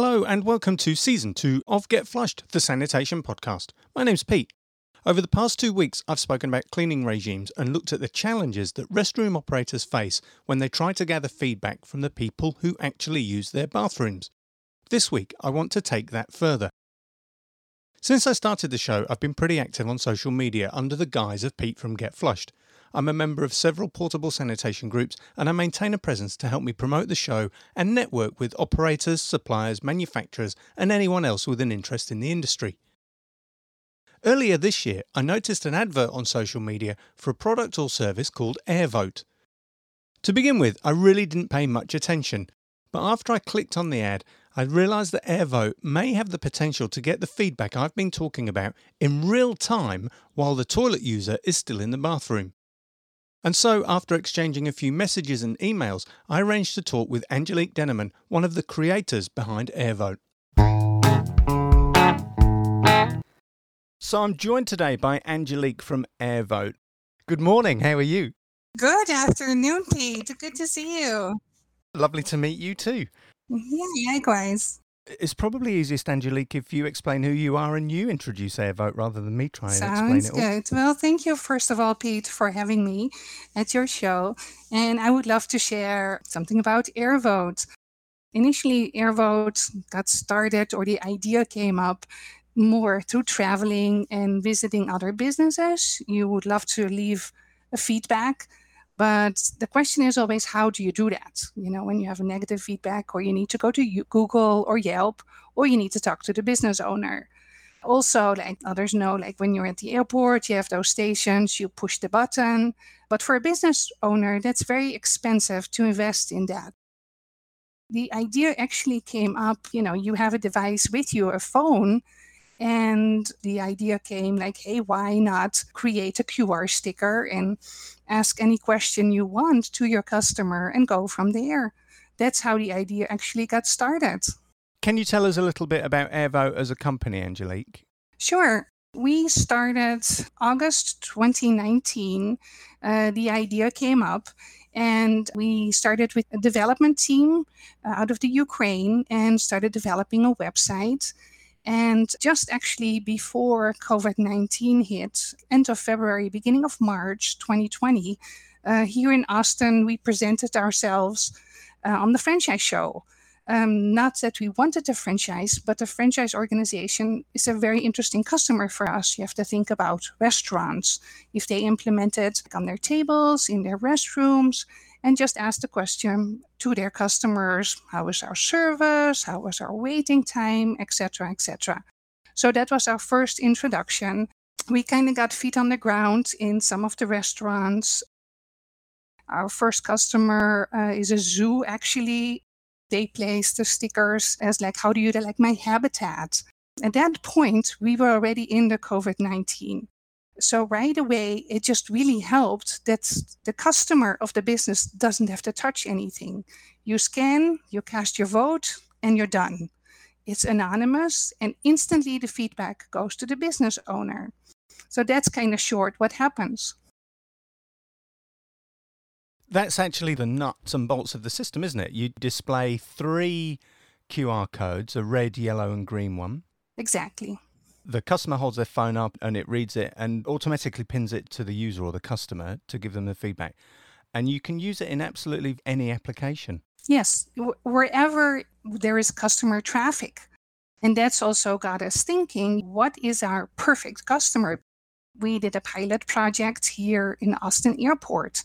Hello and welcome to season two of Get Flushed, the sanitation podcast. My name's Pete. Over the past two weeks, I've spoken about cleaning regimes and looked at the challenges that restroom operators face when they try to gather feedback from the people who actually use their bathrooms. This week, I want to take that further. Since I started the show, I've been pretty active on social media under the guise of Pete from Get Flushed. I'm a member of several portable sanitation groups and I maintain a presence to help me promote the show and network with operators, suppliers, manufacturers, and anyone else with an interest in the industry. Earlier this year, I noticed an advert on social media for a product or service called AirVote. To begin with, I really didn't pay much attention, but after I clicked on the ad, I realised that AirVote may have the potential to get the feedback I've been talking about in real time while the toilet user is still in the bathroom. And so, after exchanging a few messages and emails, I arranged to talk with Angelique Denneman, one of the creators behind AirVote. So, I'm joined today by Angelique from AirVote. Good morning, how are you? Good afternoon, Pete. Good to see you. Lovely to meet you too. Yeah, likewise. It's probably easiest, Angelique, if you explain who you are and you introduce AirVote rather than me try to explain Sounds it all. good. Well, thank you, first of all, Pete, for having me at your show. And I would love to share something about AirVote. Initially, AirVote got started, or the idea came up more through traveling and visiting other businesses. You would love to leave a feedback. But the question is always, how do you do that? You know, when you have a negative feedback, or you need to go to Google or Yelp, or you need to talk to the business owner. Also, like others know, like when you're at the airport, you have those stations, you push the button. But for a business owner, that's very expensive to invest in that. The idea actually came up, you know, you have a device with you, a phone, and the idea came like, hey, why not create a QR sticker and ask any question you want to your customer and go from there? That's how the idea actually got started. Can you tell us a little bit about AirVote as a company, Angelique? Sure. We started August 2019. Uh, the idea came up, and we started with a development team uh, out of the Ukraine and started developing a website. And just actually before COVID 19 hit, end of February, beginning of March 2020, uh, here in Austin, we presented ourselves uh, on the franchise show. Um, not that we wanted a franchise, but the franchise organization is a very interesting customer for us. You have to think about restaurants. If they implement it on their tables, in their restrooms, and just ask the question to their customers how is our service, how was our waiting time, etc., etc. So that was our first introduction. We kind of got feet on the ground in some of the restaurants. Our first customer uh, is a zoo, actually. They placed the stickers as like, how do you like my habitat? At that point, we were already in the COVID 19. So right away, it just really helped that the customer of the business doesn't have to touch anything. You scan, you cast your vote, and you're done. It's anonymous, and instantly the feedback goes to the business owner. So that's kind of short what happens. That's actually the nuts and bolts of the system, isn't it? You display three QR codes a red, yellow, and green one. Exactly. The customer holds their phone up and it reads it and automatically pins it to the user or the customer to give them the feedback. And you can use it in absolutely any application. Yes, wherever there is customer traffic. And that's also got us thinking what is our perfect customer? We did a pilot project here in Austin Airport.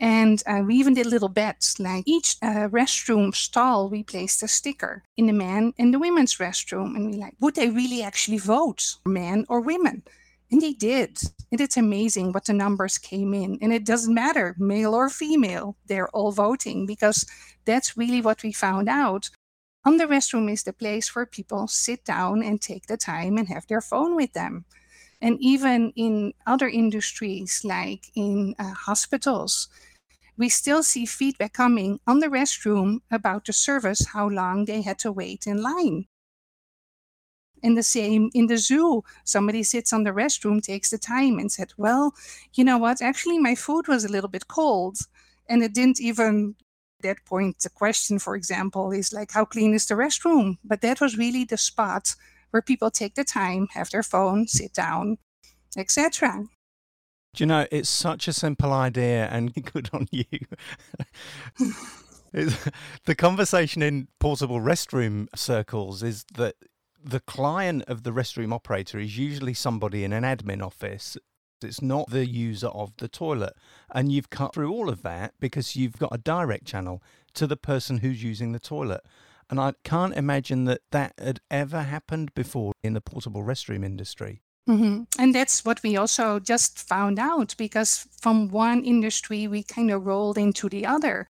And uh, we even did little bets like each uh, restroom stall, we placed a sticker in the men and the women's restroom. And we like, would they really actually vote, men or women? And they did. And it's amazing what the numbers came in. And it doesn't matter, male or female, they're all voting because that's really what we found out. On the restroom is the place where people sit down and take the time and have their phone with them. And even in other industries, like in uh, hospitals, we still see feedback coming on the restroom about the service, how long they had to wait in line. And the same in the zoo. Somebody sits on the restroom, takes the time, and said, Well, you know what? Actually, my food was a little bit cold and it didn't even that point, the question, for example, is like, how clean is the restroom? But that was really the spot where people take the time, have their phone, sit down, etc. Do you know, it's such a simple idea and good on you. the conversation in portable restroom circles is that the client of the restroom operator is usually somebody in an admin office. It's not the user of the toilet. And you've cut through all of that because you've got a direct channel to the person who's using the toilet. And I can't imagine that that had ever happened before in the portable restroom industry. Mm-hmm. And that's what we also just found out because from one industry, we kind of rolled into the other.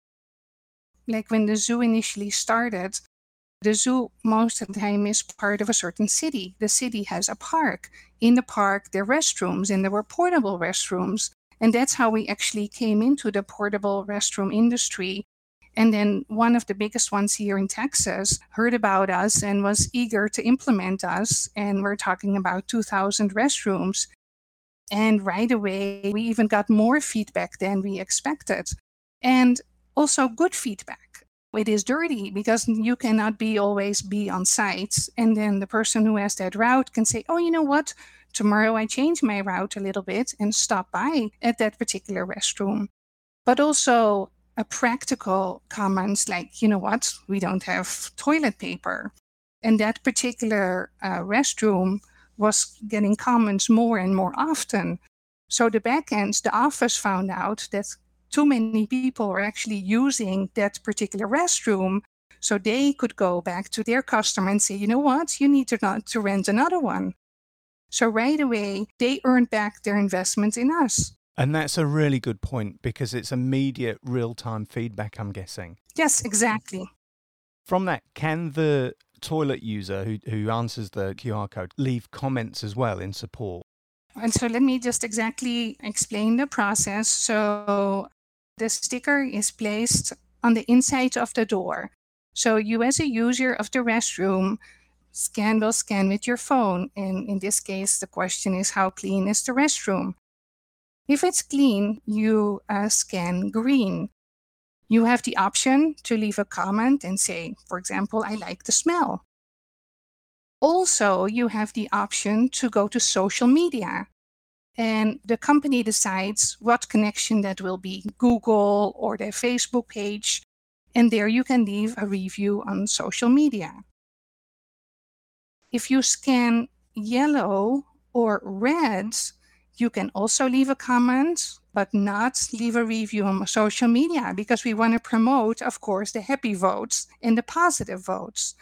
Like when the zoo initially started, the zoo most of the time is part of a certain city. The city has a park. In the park, there are restrooms, and there were portable restrooms. And that's how we actually came into the portable restroom industry. And then one of the biggest ones here in Texas heard about us and was eager to implement us. And we're talking about 2,000 restrooms. And right away, we even got more feedback than we expected. And also good feedback. It is dirty because you cannot be always be on site. And then the person who has that route can say, oh, you know what? Tomorrow I change my route a little bit and stop by at that particular restroom. But also a practical comments like, you know what? We don't have toilet paper. And that particular uh, restroom was getting comments more and more often. So the backends, the office found out that too many people were actually using that particular restroom. So they could go back to their customer and say, you know what, you need to, not, to rent another one. So right away, they earned back their investment in us. And that's a really good point because it's immediate real time feedback, I'm guessing. Yes, exactly. From that, can the toilet user who, who answers the QR code leave comments as well in support? And so let me just exactly explain the process. So the sticker is placed on the inside of the door. So you as a user of the restroom scan will scan with your phone. And in this case, the question is how clean is the restroom? If it's clean, you uh, scan green. You have the option to leave a comment and say, for example, I like the smell. Also, you have the option to go to social media and the company decides what connection that will be Google or their Facebook page. And there you can leave a review on social media. If you scan yellow or red, you can also leave a comment, but not leave a review on social media because we want to promote, of course, the happy votes and the positive votes.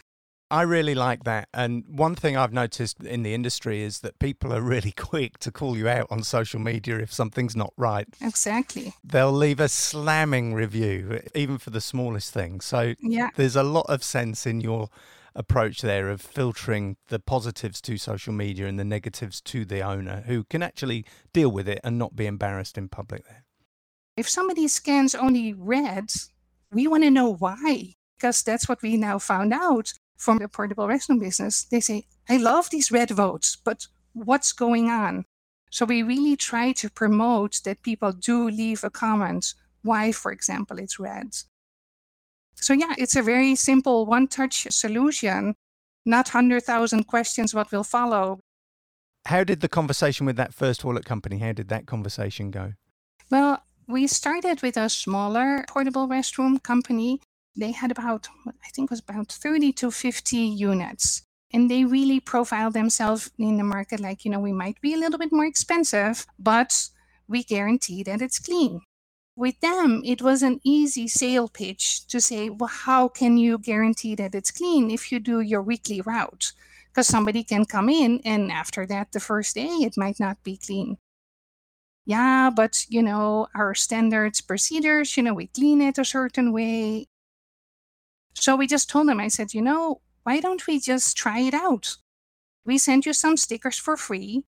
I really like that. And one thing I've noticed in the industry is that people are really quick to call you out on social media if something's not right. Exactly. They'll leave a slamming review, even for the smallest thing. So yeah. there's a lot of sense in your approach there of filtering the positives to social media and the negatives to the owner who can actually deal with it and not be embarrassed in public there. If somebody scans only red, we want to know why because that's what we now found out from the portable restroom business, they say, I love these red votes, but what's going on? So we really try to promote that people do leave a comment why, for example, it's red. So yeah, it's a very simple one-touch solution, not 100,000 questions what will follow. How did the conversation with that first wallet company, how did that conversation go? Well, we started with a smaller portable restroom company they had about, I think was about 30 to 50 units. And they really profiled themselves in the market like, you know, we might be a little bit more expensive, but we guarantee that it's clean. With them, it was an easy sale pitch to say, well, how can you guarantee that it's clean if you do your weekly route? Because somebody can come in and after that, the first day, it might not be clean yeah, but you know, our standards procedures, you know, we clean it a certain way. So we just told them, I said, you know, why don't we just try it out? We send you some stickers for free.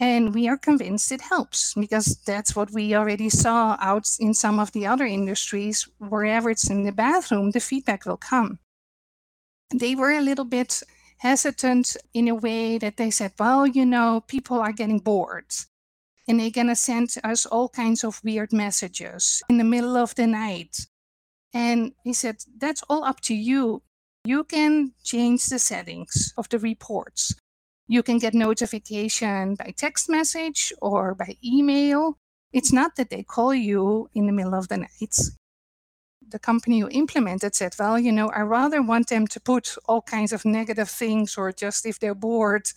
And we are convinced it helps because that's what we already saw out in some of the other industries. Wherever it's in the bathroom, the feedback will come. They were a little bit hesitant in a way that they said, well, you know, people are getting bored and they're going to send us all kinds of weird messages in the middle of the night And he said, That's all up to you. You can change the settings of the reports. You can get notification by text message or by email. It's not that they call you in the middle of the night. The company who implemented said, Well, you know, I rather want them to put all kinds of negative things or just if they're bored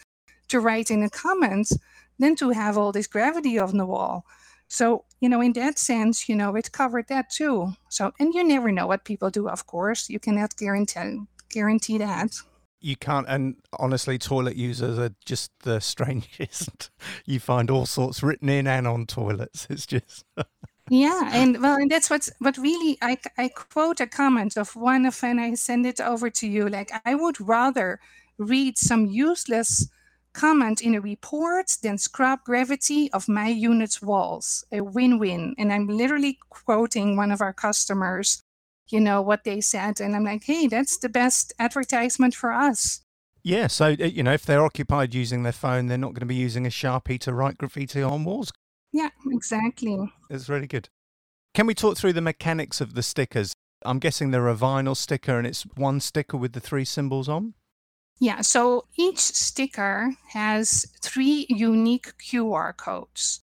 to write in the comments than to have all this gravity on the wall. So, you know, in that sense, you know, it covered that too. So, and you never know what people do, of course. You cannot guarantee guarantee that. You can't, and honestly, toilet users are just the strangest. you find all sorts written in and on toilets. It's just. yeah, and well, and that's what's what really I I quote a comment of one of, and I send it over to you. Like I would rather read some useless comment in a report, then scrub gravity of my unit's walls. A win-win. And I'm literally quoting one of our customers, you know, what they said. And I'm like, hey, that's the best advertisement for us. Yeah, so uh, you know, if they're occupied using their phone, they're not going to be using a sharpie to write graffiti on walls. Yeah, exactly. It's really good. Can we talk through the mechanics of the stickers? I'm guessing they're a vinyl sticker and it's one sticker with the three symbols on. Yeah, so each sticker has three unique QR codes.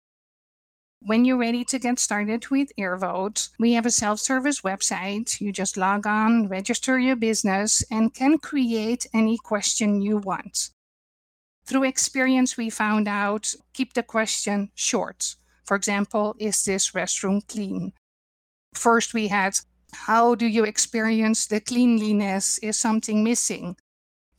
When you're ready to get started with AirVote, we have a self service website. You just log on, register your business, and can create any question you want. Through experience, we found out keep the question short. For example, is this restroom clean? First, we had how do you experience the cleanliness? Is something missing?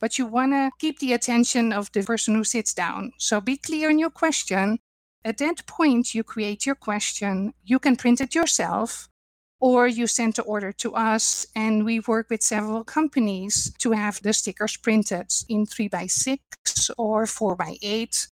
but you want to keep the attention of the person who sits down. So be clear in your question. At that point, you create your question. You can print it yourself, or you send the order to us. And we work with several companies to have the stickers printed in 3 by 6 or 4 by 8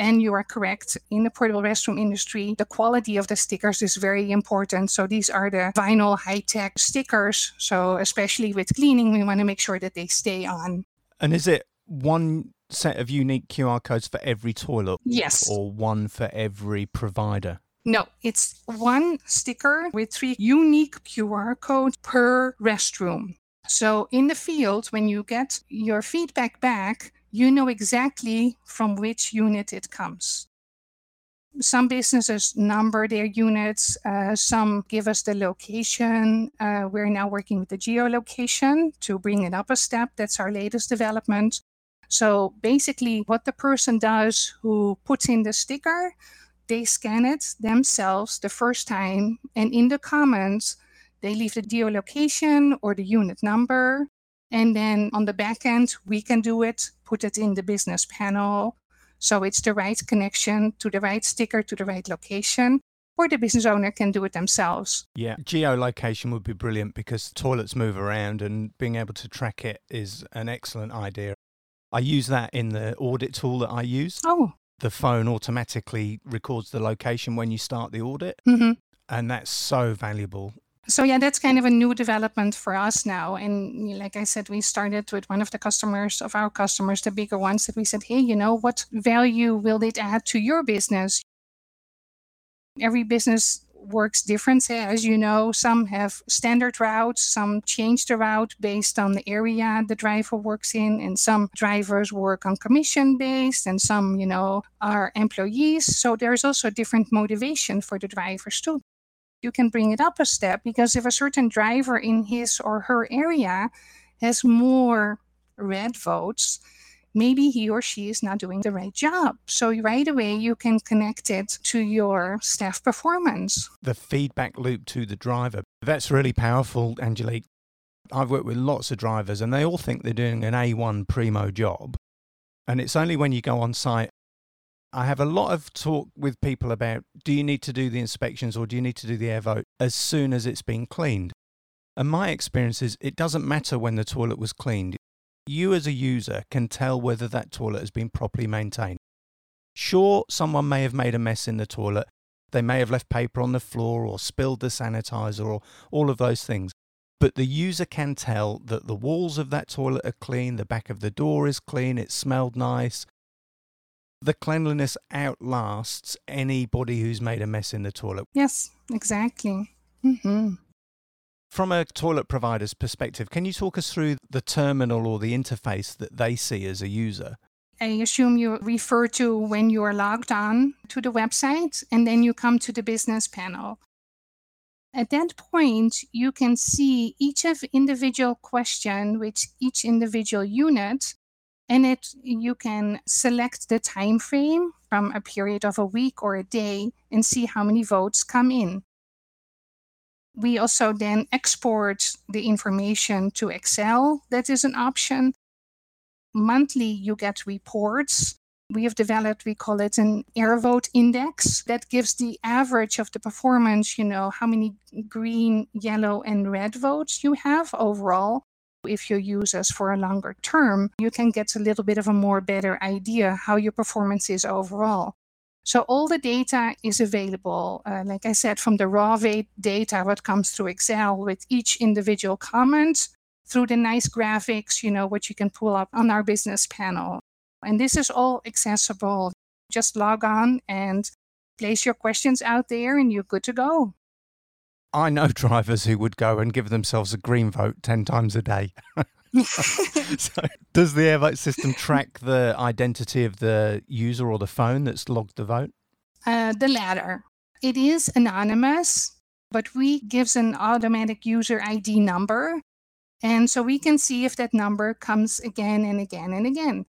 and you are correct. In the portable restroom industry, the quality of the stickers is very important. So these are the vinyl high tech stickers. So, especially with cleaning, we want to make sure that they stay on. And is it one set of unique QR codes for every toilet? Yes. Or one for every provider? No, it's one sticker with three unique QR codes per restroom. So in the field, when you get your feedback back, you know exactly from which unit it comes. Some businesses number their units, uh, some give us the location. Uh, we're now working with the geolocation to bring it up a step. That's our latest development. So basically, what the person does who puts in the sticker, they scan it themselves the first time, and in the comments, they leave the geolocation or the unit number. And then on the back end, we can do it, put it in the business panel. So it's the right connection to the right sticker to the right location. Or the business owner can do it themselves. Yeah, geolocation would be brilliant because toilets move around and being able to track it is an excellent idea. I use that in the audit tool that I use. Oh. The phone automatically records the location when you start the audit. Mm-hmm. And that's so valuable so yeah that's kind of a new development for us now and like i said we started with one of the customers of our customers the bigger ones that we said hey you know what value will it add to your business every business works different as you know some have standard routes some change the route based on the area the driver works in and some drivers work on commission based and some you know are employees. So there's also different motivation for the drivers too. You can bring it up a step because if a certain driver in his or her area has more red votes, maybe he or she is not doing the right job. So right away you can connect it to your staff performance. The feedback loop to the driver. That's really powerful, Angelique. I've worked with lots of drivers and they all think they're doing an A1 primo job. And it's only when you go on site I have a lot of talk with people about do you need to do the inspections or do you need to do the AirVote as soon as it's been cleaned? And my experience is it doesn't matter when the toilet was cleaned. You as a user can tell whether that toilet has been properly maintained. Sure, someone may have made a mess in the toilet. They may have left paper on the floor or spilled the sanitizer or all of those things. But the user can tell that the walls of that toilet are clean, the back of the door is clean, it smelled nice, the cleanliness outlasts anybody who's made a mess in the toilet. Yes, exactly. Mm-hmm. From a toilet provider's perspective, can you talk us through the terminal or the interface that they see as a user? I assume you refer to when you are logged on to the website and then you come to the business panel. At that point, you can see each of individual question with each individual unit and it you can select the time frame from a period of a week or a day and see how many votes come in. We also then export the information to Excel. That is an option. Monthly, you get reports. We have developed, we call it an AirVote index that gives the average of the performance, you know, how many green, yellow, and red votes you have overall. If you use us for a longer term, you can get a little bit of a more better idea how your performance is overall. So all the data is available, uh, like I said, from the raw data, what comes through Excel with each individual comment through the nice graphics, you know, what you can pull up on our business panel. And this is all accessible. Just log on and place your questions out there and you're good to go. I know drivers who would go and give themselves a green vote 10 times a day. so, does the AirVote system track the identity of the user or the phone that's logged the vote? Uh, the latter. It is anonymous, but we gives an automatic user ID number, and so we can see if that number comes again and again and again.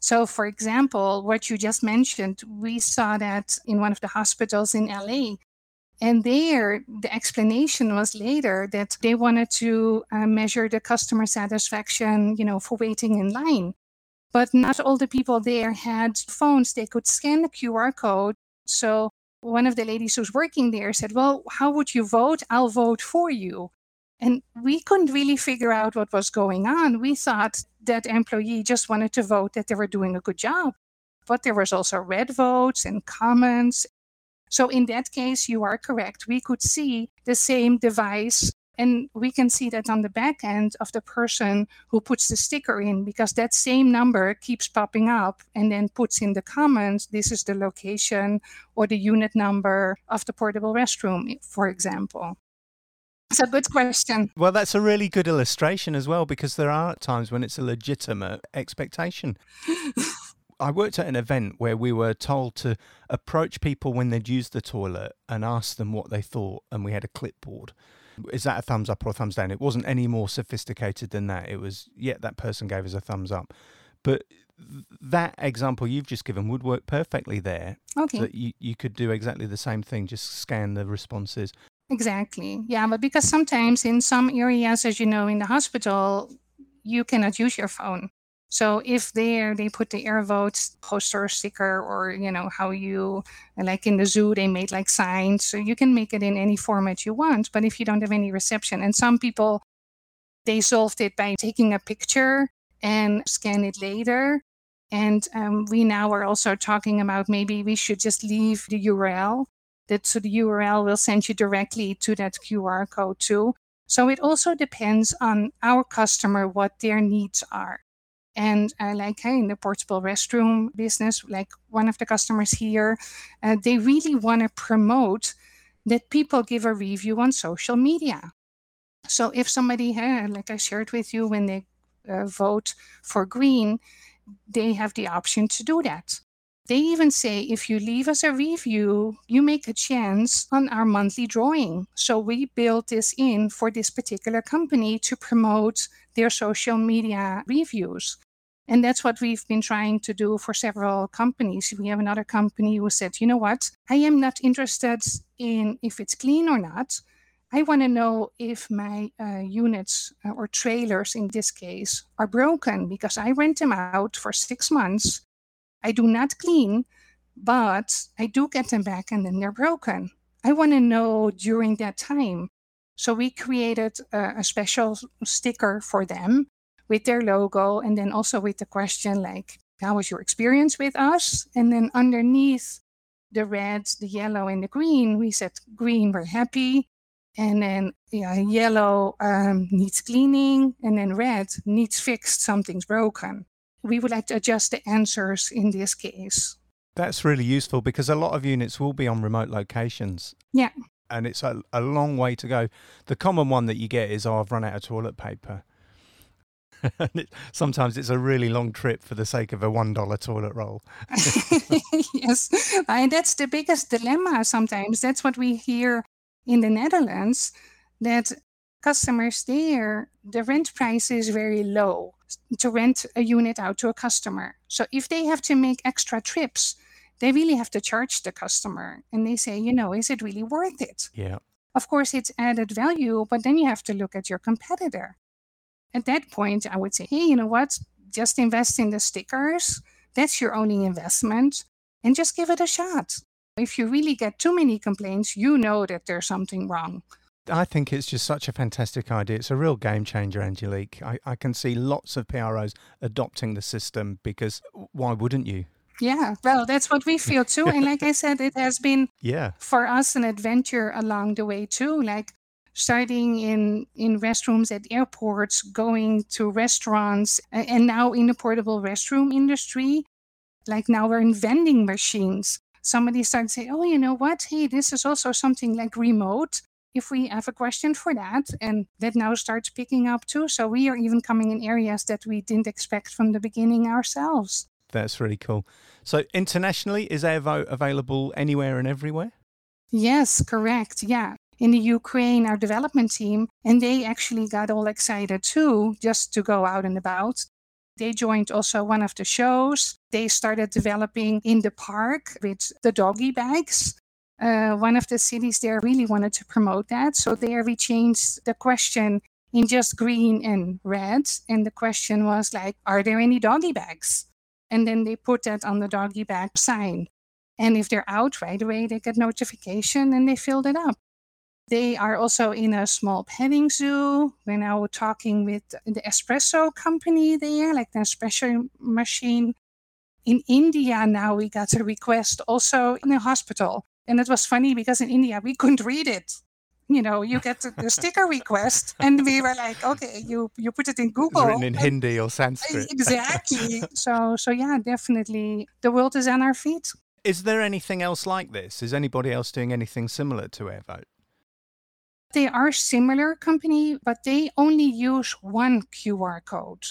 So, for example, what you just mentioned, we saw that in one of the hospitals in LA. And there, the explanation was later that they wanted to uh, measure the customer satisfaction, you know, for waiting in line. But not all the people there had phones. They could scan the QR code. So one of the ladies who's working there said, Well, how would you vote? I'll vote for you. And we couldn't really figure out what was going on. We thought that employee just wanted to vote that they were doing a good job. But there was also red votes and comments so in that case, you are correct. We could see the same device and we can see that on the back end of the person who puts the sticker in because that same number keeps popping up and then puts in the comments this is the location or the unit number of the portable restroom, for example. It's a good question. Well, that's a really good illustration as well because there are times when it's a legitimate expectation. I worked at an event where we were told to approach people when they'd used the toilet and ask them what they thought, and we had a clipboard. Is that a thumbs up or a thumbs down? It wasn't any more sophisticated than that. It was, yeah, that person gave us a thumbs up. But that example you've just given would work perfectly there. Okay. That you, you could do exactly the same thing, just scan the responses. Exactly. Yeah, but because sometimes in some areas, as you know, in the hospital, you cannot use your phone. So if there they put the air votes poster sticker or you know how you like in the zoo they made like signs. So you can make it in any format you want but if you don't have any reception and some people they solved it by taking a picture and scan it later. And um, we now are also talking about maybe we should just leave the URL that so the URL will send you directly to that QR code too. So it also depends on our customer what their needs are and uh, like hey, in the portable restroom business, like one of the customers here, uh, they really want to promote that people give a review on social media. So if somebody, had, like I shared with you, when they uh, vote for green, they have the option to do that. They even say if you leave us a review, you make a chance on our monthly drawing. So we built this in for this particular company to promote their social media reviews. And that's what we've been trying to do for several companies. We have another company who said, you know what? I am not interested in if it's clean or not. I want to know if my uh, units uh, or trailers in this case are broken because I rent them out for six months. I do not clean, but I do get them back and then they're broken. I want to know during that time. So we created a, a special sticker for them with their logo and then also with the question like how was your experience with us? And then underneath the red the yellow and the green we said green we're happy. And then yeah, yellow um, needs cleaning and then red needs fixed something's broken. We would like to adjust the answers in this case. That's really useful because a lot of units will be on remote locations. Yeah. And it's a, a long way to go. The common one that you get is, "Oh, I've run out of toilet paper." Sometimes it's a really long trip for the sake of a one dollar toilet roll. yes, and that's the biggest dilemma. Sometimes that's what we hear in the Netherlands. That customers there, the rent price is very low to rent a unit out to a customer. So if they have to make extra trips, they really have to charge the customer. And they say, you know, is it really worth it? Yeah. Of course, it's added value, but then you have to look at your competitor. At that point, I would say, hey, you know what? Just invest in the stickers. That's your only investment. And just give it a shot. If you really get too many complaints, you know that there's something wrong. I think it's just such a fantastic idea. It's a real game changer, Angelique. I, I can see lots of PROs adopting the system because why wouldn't you? Yeah, well, that's what we feel too. and like I said, it has been yeah for us an adventure along the way too. Like starting in in restrooms at airports, going to restaurants, and now in the portable restroom industry. Like now we're in vending machines. Somebody started saying, "Oh, you know what? Hey, this is also something like remote." If we have a question for that, and that now starts picking up too. So we are even coming in areas that we didn't expect from the beginning ourselves. That's really cool. So internationally, is Airvote available anywhere and everywhere? Yes, correct. Yeah. In the Ukraine, our development team, and they actually got all excited too, just to go out and about. They joined also one of the shows. They started developing in the park with the doggy bags. Uh, one of the cities there really wanted to promote that. So there we changed the question in just green and red. And the question was like, are there any doggy bags? and then they put that on the doggy bag sign. And if they're out right away, they get notification and they filled it up. They are also in a small petting zoo. We're now talking with the espresso company there, like the espresso machine. In India, now we got a request also in a hospital. And it was funny because in India, we couldn't read it you know, you get the sticker request, and we were like, okay, you you put it in Google, it's written in Hindi or Sanskrit. Exactly. so so yeah, definitely, the world is on our feet. Is there anything else like this? Is anybody else doing anything similar to Airvote? They are similar company, but they only use one QR code.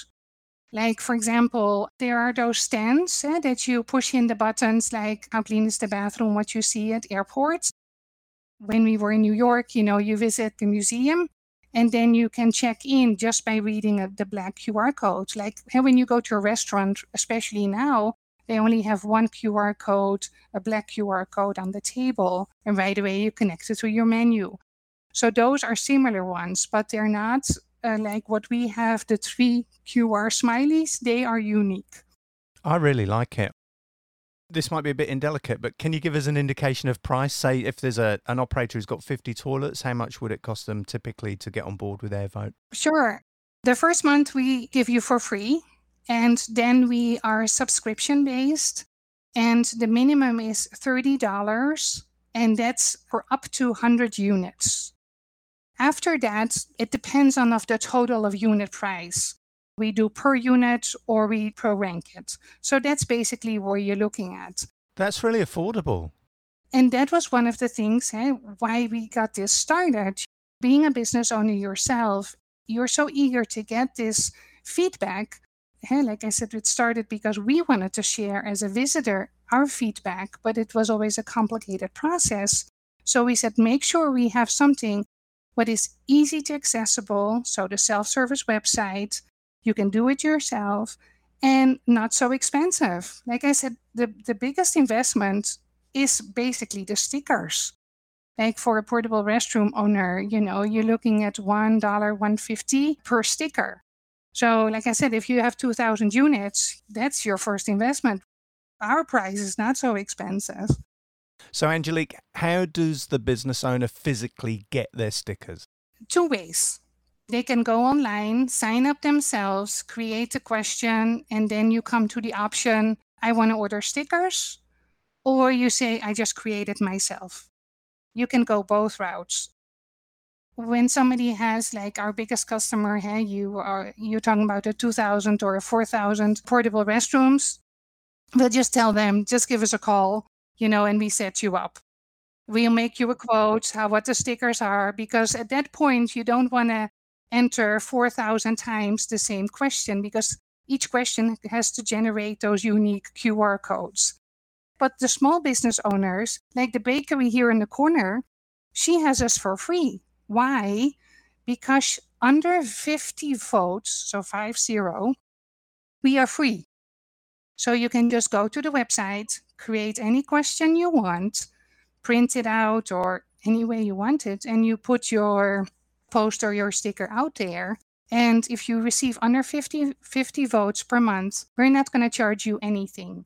Like, for example, there are those stands eh, that you push in the buttons, like how clean is the bathroom, what you see at airports when we were in New York, you know, you visit the museum and then you can check in just by reading a, the black QR code. Like when you go to a restaurant, especially now, they only have one QR code, a black QR code on the table, and right away you connect it to your menu. So those are similar ones, but they're not uh, like what we have the three QR smileys. They are unique. I really like it this might be a bit indelicate, but can you give us an indication of price? Say if there's a an operator who's got 50 toilets, how much would it cost them typically to get on board with Airvote? Sure. The first month we give you for free, and then we are subscription based, and the minimum is $30, and that's for up to 100 units. After that, it depends on of the total of unit price we do per unit or we pro rank it. So that's basically what you're looking at. That's really affordable. And that was one of the things eh, why we got this started. Being a business owner yourself, you're so eager to get this feedback. Eh, like I said, it started because we wanted to share as a visitor our feedback, but it was always a complicated process. So we said, make sure we have something what is easy to accessible. So the self-service website, you can do it yourself and not so expensive. Like I said, the, the biggest investment is basically the stickers. Like for a portable restroom owner, you know, you're looking at $1, 150 per sticker. So, like I said, if you have 2,000 units, that's your first investment. Our price is not so expensive. So, Angelique, how does the business owner physically get their stickers? Two ways they can go online, sign up themselves, create a question, and then you come to the option I want to order stickers, or you say I just created myself. You can go both routes. When somebody has like our biggest customer, hey, you are you're talking about a 2000 or a 4000 portable restrooms, we'll just tell them, just give us a call, you know, and we set you up. We'll make you a quote, how what the stickers are, because at that point you don't want to enter 4,000 times the same question because each question has to generate those unique QR codes. But the small business owners, like the bakery here in the corner, she has us for free. Why? Because under 50 votes, so 5 0, we are free. So you can just go to the website, create any question you want, print it out or any way you want it, and you put your post or your sticker out there. And if you receive under 50, 50 votes per month, we're not going to charge you anything.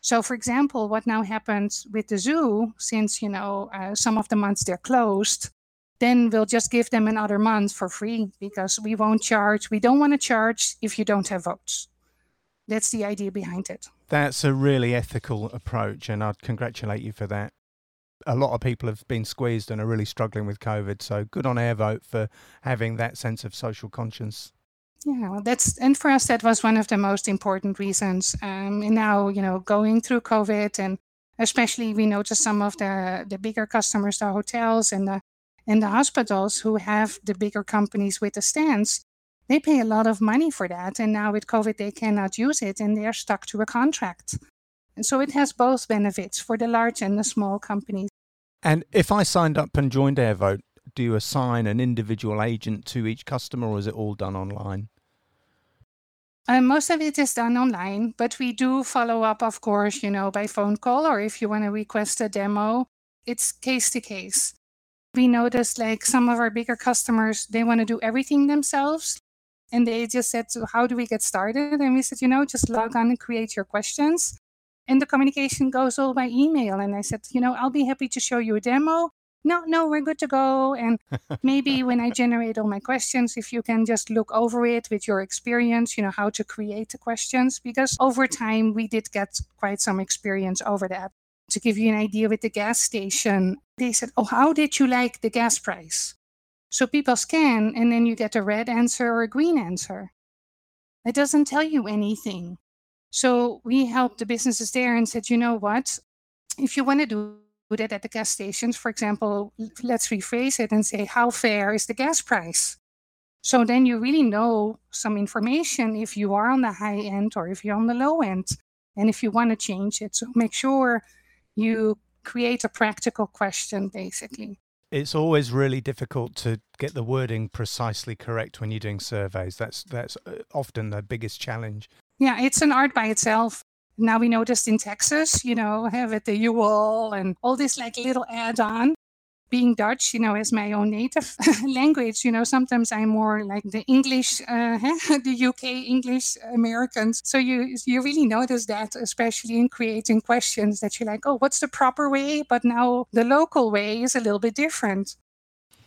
So, for example, what now happens with the zoo, since you know uh, some of the months they're closed, then we'll just give them another month for free because we won't charge. We don't want to charge if you don't have votes. That's the idea behind it. That's a really ethical approach, and I'd congratulate you for that. A lot of people have been squeezed and are really struggling with COVID. So good on Airvote for having that sense of social conscience. Yeah, well, that's and for us that was one of the most important reasons. Um, and now you know going through COVID and especially we noticed some of the the bigger customers, the hotels and the and the hospitals who have the bigger companies with the stands, they pay a lot of money for that. And now with COVID, they cannot use it and they are stuck to a contract. And so it has both benefits for the large and the small companies. And if I signed up and joined Airvote, do you assign an individual agent to each customer or is it all done online? Uh, most of it is done online, but we do follow up, of course, you know, by phone call or if you want to request a demo, it's case to case. We noticed like some of our bigger customers, they want to do everything themselves. And they just said, so How do we get started? And we said, You know, just log on and create your questions. And the communication goes all by email. And I said, You know, I'll be happy to show you a demo no, no, we're good to go. And maybe when I generate all my questions, if you can just look over it with your experience, you know, how to create the questions, because over time we did get quite some experience over that. To give you an idea with the gas station, they said, Oh, how did you like the gas price? So people scan and then you get a red answer or a green answer. It doesn't tell you anything. So we helped the businesses there and said, you know what? If you want to do that at the gas stations. For example, let's rephrase it and say, how fair is the gas price? So then you really know some information if you are on the high end or if you're on the low end, and if you want to change it. So make sure you create a practical question, basically. It's always really difficult to get the wording precisely correct when you're doing surveys. That's that's uh, often the biggest challenge. Yeah, it's an art by itself. Now we noticed in Texas, you know, have it the UL and all this like little add on. Being Dutch, you know, as my own native language, you know, sometimes I'm more like the English, uh, the UK English Americans. So you you really notice that, especially in creating questions, that you're like, oh, what's the proper way? But now the local way is a little bit different.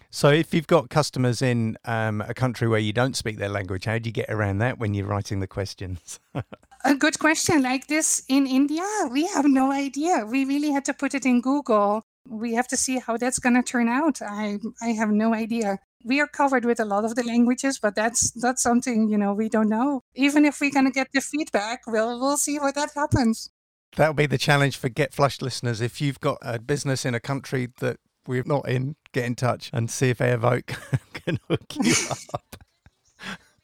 So, if you've got customers in um, a country where you don't speak their language, how do you get around that when you're writing the questions? a good question like this in India, we have no idea. We really had to put it in Google. We have to see how that's going to turn out. I I have no idea. We are covered with a lot of the languages, but that's that's something you know we don't know. Even if we're going to get the feedback, we'll we'll see what that happens. That'll be the challenge for Get Flushed listeners. If you've got a business in a country that we're not in, get in touch and see if Airvote can hook you up.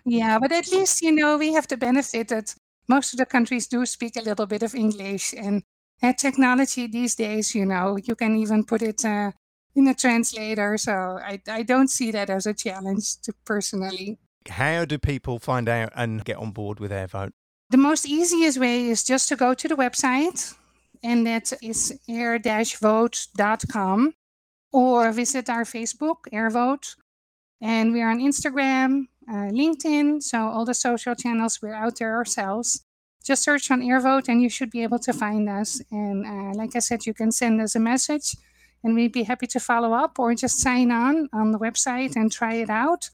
Yeah, but at least, you know, we have the benefit that most of the countries do speak a little bit of English. And technology these days, you know, you can even put it uh, in a translator. So I, I don't see that as a challenge to personally. How do people find out and get on board with Airvote? The most easiest way is just to go to the website, and that is air-vote.com or visit our Facebook, Airvote. And we're on Instagram, uh, LinkedIn, so all the social channels, we're out there ourselves. Just search on Airvote and you should be able to find us. And uh, like I said, you can send us a message and we'd be happy to follow up or just sign on on the website and try it out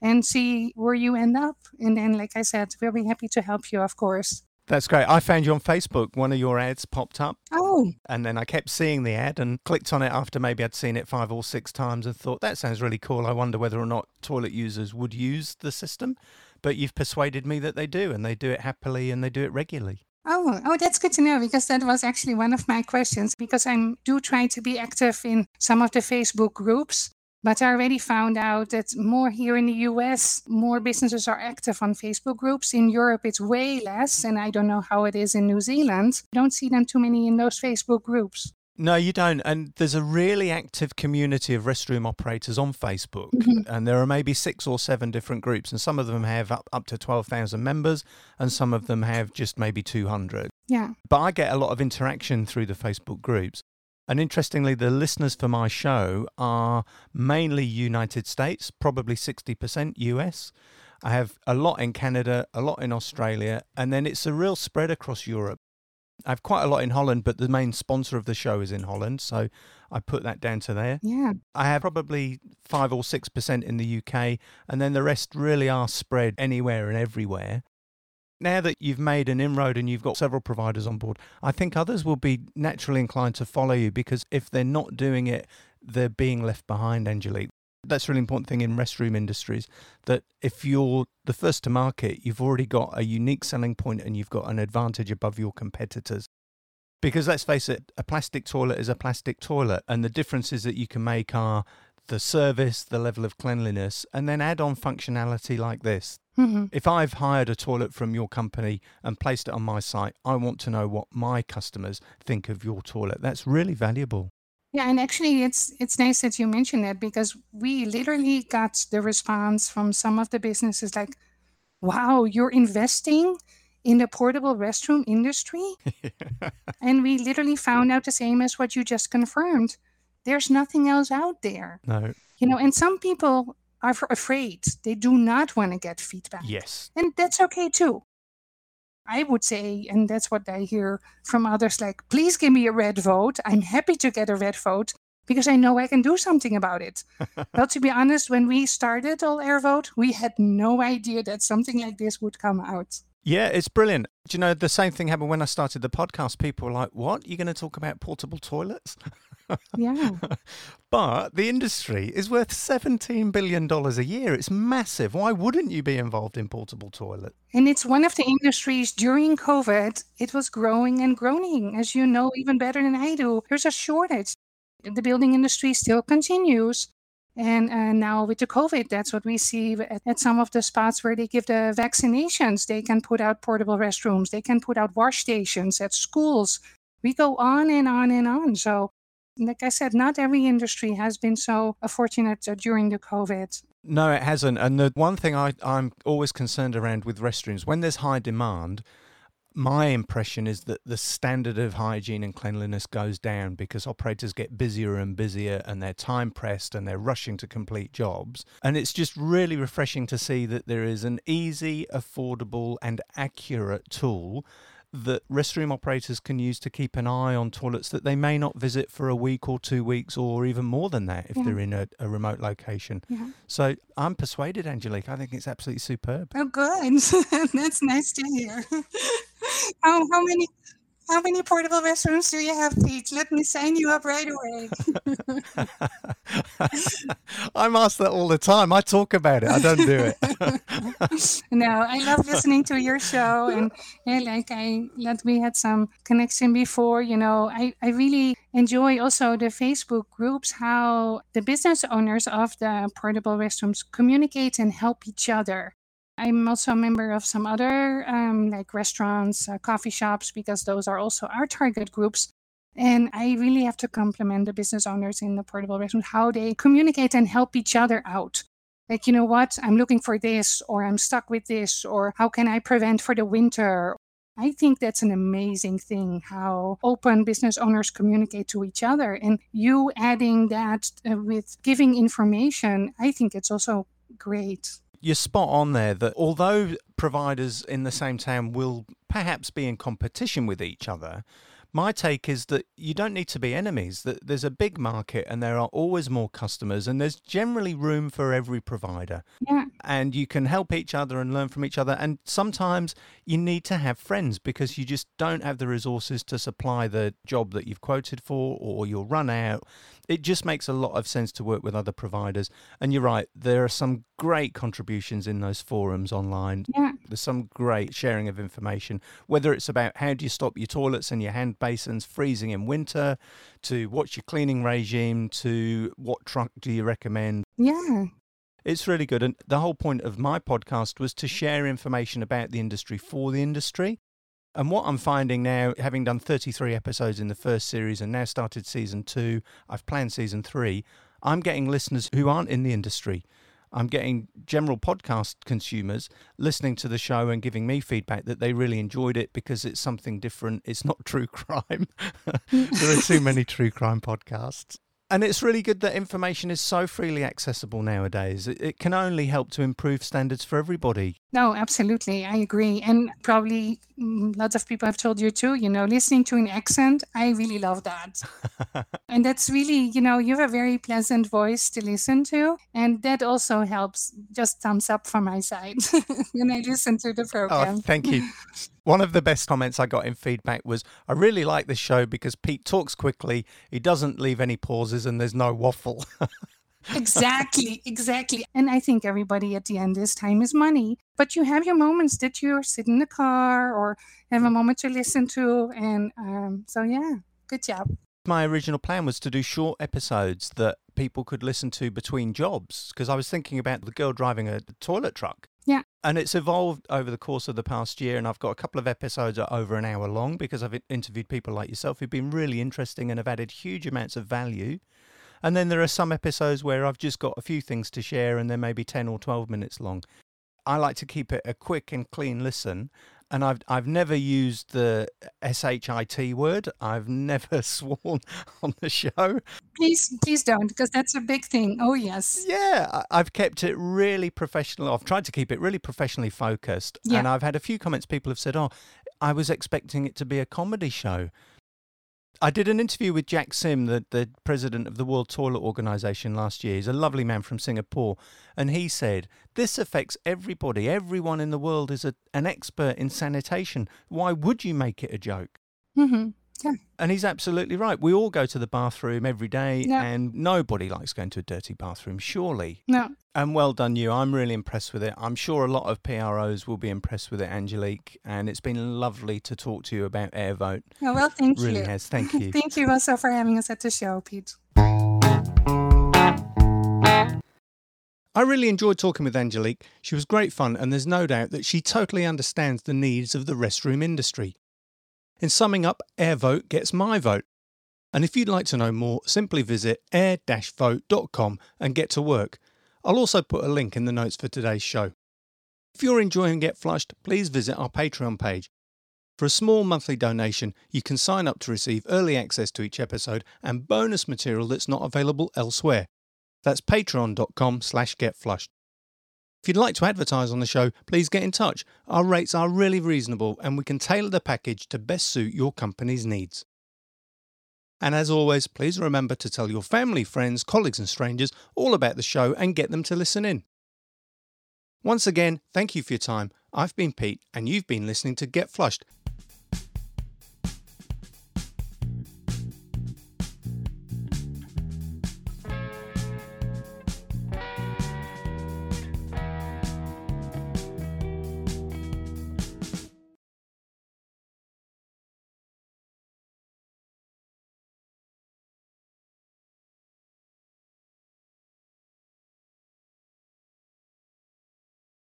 and see where you end up. And then, like I said, we'll be happy to help you, of course. That's great. I found you on Facebook. One of your ads popped up. Oh. And then I kept seeing the ad and clicked on it after maybe I'd seen it five or six times and thought, that sounds really cool. I wonder whether or not toilet users would use the system. But you've persuaded me that they do and they do it happily and they do it regularly. Oh, oh, that's good to know because that was actually one of my questions. Because I do try to be active in some of the Facebook groups, but I already found out that more here in the US, more businesses are active on Facebook groups. In Europe, it's way less, and I don't know how it is in New Zealand. I don't see them too many in those Facebook groups. No, you don't. And there's a really active community of restroom operators on Facebook. Mm-hmm. And there are maybe six or seven different groups. And some of them have up, up to 12,000 members, and some of them have just maybe 200. Yeah. But I get a lot of interaction through the Facebook groups. And interestingly, the listeners for my show are mainly United States, probably 60% US. I have a lot in Canada, a lot in Australia, and then it's a real spread across Europe. I have quite a lot in Holland, but the main sponsor of the show is in Holland, so I put that down to there. Yeah. I have probably five or six percent in the UK, and then the rest really are spread anywhere and everywhere. Now that you've made an inroad and you've got several providers on board, I think others will be naturally inclined to follow you because if they're not doing it, they're being left behind, Angelique that's a really important thing in restroom industries that if you're the first to market, you've already got a unique selling point and you've got an advantage above your competitors. Because let's face it, a plastic toilet is a plastic toilet, and the differences that you can make are the service, the level of cleanliness, and then add on functionality like this. Mm-hmm. If I've hired a toilet from your company and placed it on my site, I want to know what my customers think of your toilet. That's really valuable. Yeah, and actually, it's it's nice that you mentioned that because we literally got the response from some of the businesses like, "Wow, you're investing in the portable restroom industry," and we literally found out the same as what you just confirmed. There's nothing else out there. No. You know, and some people are afraid. They do not want to get feedback. Yes. And that's okay too. I would say, and that's what I hear from others like, please give me a red vote. I'm happy to get a red vote because I know I can do something about it. well, to be honest, when we started All AirVote, we had no idea that something like this would come out. Yeah, it's brilliant. Do you know the same thing happened when I started the podcast? People were like, "What? You're going to talk about portable toilets?" Yeah. but the industry is worth $17 billion a year. It's massive. Why wouldn't you be involved in portable toilet? And it's one of the industries during COVID, it was growing and growing, as you know even better than I do. There's a shortage. The building industry still continues. And uh, now with the COVID, that's what we see at, at, some of the spots where they give the vaccinations. They can put out portable restrooms, they can put out wash stations at schools. We go on and on and on. So like I said, not every industry has been so fortunate during the COVID. No, it hasn't. And the one thing I, I'm always concerned around with restrooms, when there's high demand, my impression is that the standard of hygiene and cleanliness goes down because operators get busier and busier and they're time pressed and they're rushing to complete jobs. And it's just really refreshing to see that there is an easy, affordable, and accurate tool that restroom operators can use to keep an eye on toilets that they may not visit for a week or two weeks or even more than that if yeah. they're in a, a remote location. Yeah. So I'm persuaded, Angelique. I think it's absolutely superb. Oh, good. That's nice to hear. how, how many how many portable restrooms do you have, Pete? Let me sign you up right away. I'm asked that all the time. I talk about it. I don't do it. no, I love listening to your show, and yeah, like I that we had some connection before. You know, I I really enjoy also the Facebook groups how the business owners of the portable restrooms communicate and help each other. I'm also a member of some other um, like restaurants, uh, coffee shops, because those are also our target groups. And I really have to compliment the business owners in the portable restaurant how they communicate and help each other out. Like, you know what, I'm looking for this, or I'm stuck with this, or how can I prevent for the winter? I think that's an amazing thing how open business owners communicate to each other. And you adding that uh, with giving information, I think it's also great you're spot on there that although providers in the same town will perhaps be in competition with each other, My take is that you don't need to be enemies, that there's a big market and there are always more customers, and there's generally room for every provider. Yeah. And you can help each other and learn from each other. And sometimes you need to have friends because you just don't have the resources to supply the job that you've quoted for, or you'll run out. It just makes a lot of sense to work with other providers. And you're right, there are some great contributions in those forums online. Yeah. There's some great sharing of information, whether it's about how do you stop your toilets and your hand basins freezing in winter, to what's your cleaning regime, to what truck do you recommend. Yeah. It's really good. And the whole point of my podcast was to share information about the industry for the industry. And what I'm finding now, having done 33 episodes in the first series and now started season two, I've planned season three, I'm getting listeners who aren't in the industry. I'm getting general podcast consumers listening to the show and giving me feedback that they really enjoyed it because it's something different. It's not true crime. there are too many true crime podcasts. And it's really good that information is so freely accessible nowadays. It, it can only help to improve standards for everybody. No, absolutely. I agree. And probably mm, lots of people have told you too, you know, listening to an accent, I really love that. and that's really, you know, you have a very pleasant voice to listen to. And that also helps. Just thumbs up from my side when I listen to the program. Oh, thank you. One of the best comments I got in feedback was I really like this show because Pete talks quickly, he doesn't leave any pauses, and there's no waffle. exactly, exactly. And I think everybody at the end is time is money. But you have your moments that you sit in the car or have a moment to listen to. And um, so, yeah, good job. My original plan was to do short episodes that people could listen to between jobs because I was thinking about the girl driving a toilet truck. Yeah. And it's evolved over the course of the past year. And I've got a couple of episodes over an hour long because I've interviewed people like yourself who've been really interesting and have added huge amounts of value. And then there are some episodes where I've just got a few things to share and they're maybe 10 or 12 minutes long. I like to keep it a quick and clean listen. And I've I've never used the shit word. I've never sworn on the show. Please, please don't, because that's a big thing. Oh yes. Yeah, I've kept it really professional. I've tried to keep it really professionally focused. Yeah. And I've had a few comments. People have said, "Oh, I was expecting it to be a comedy show." I did an interview with Jack Sim, the, the president of the World Toilet Organization last year. He's a lovely man from Singapore. And he said, This affects everybody. Everyone in the world is a, an expert in sanitation. Why would you make it a joke? hmm Yeah. And he's absolutely right. We all go to the bathroom every day, Yeah. and nobody likes going to a dirty bathroom, surely. No. And well done, you. I'm really impressed with it. I'm sure a lot of PROs will be impressed with it, Angelique. And it's been lovely to talk to you about Airvote. Oh, well, thank Really you. Really has. Thank you. thank you also for having us at the show, Pete. I really enjoyed talking with Angelique. She was great fun, and there's no doubt that she totally understands the needs of the restroom industry. In summing up, Airvote gets my vote. And if you'd like to know more, simply visit air-vote.com and get to work. I'll also put a link in the notes for today's show. If you're enjoying Get Flushed, please visit our Patreon page. For a small monthly donation, you can sign up to receive early access to each episode and bonus material that's not available elsewhere. That's patreon.com slash getflushed. If you'd like to advertise on the show, please get in touch. Our rates are really reasonable and we can tailor the package to best suit your company's needs. And as always, please remember to tell your family, friends, colleagues, and strangers all about the show and get them to listen in. Once again, thank you for your time. I've been Pete, and you've been listening to Get Flushed.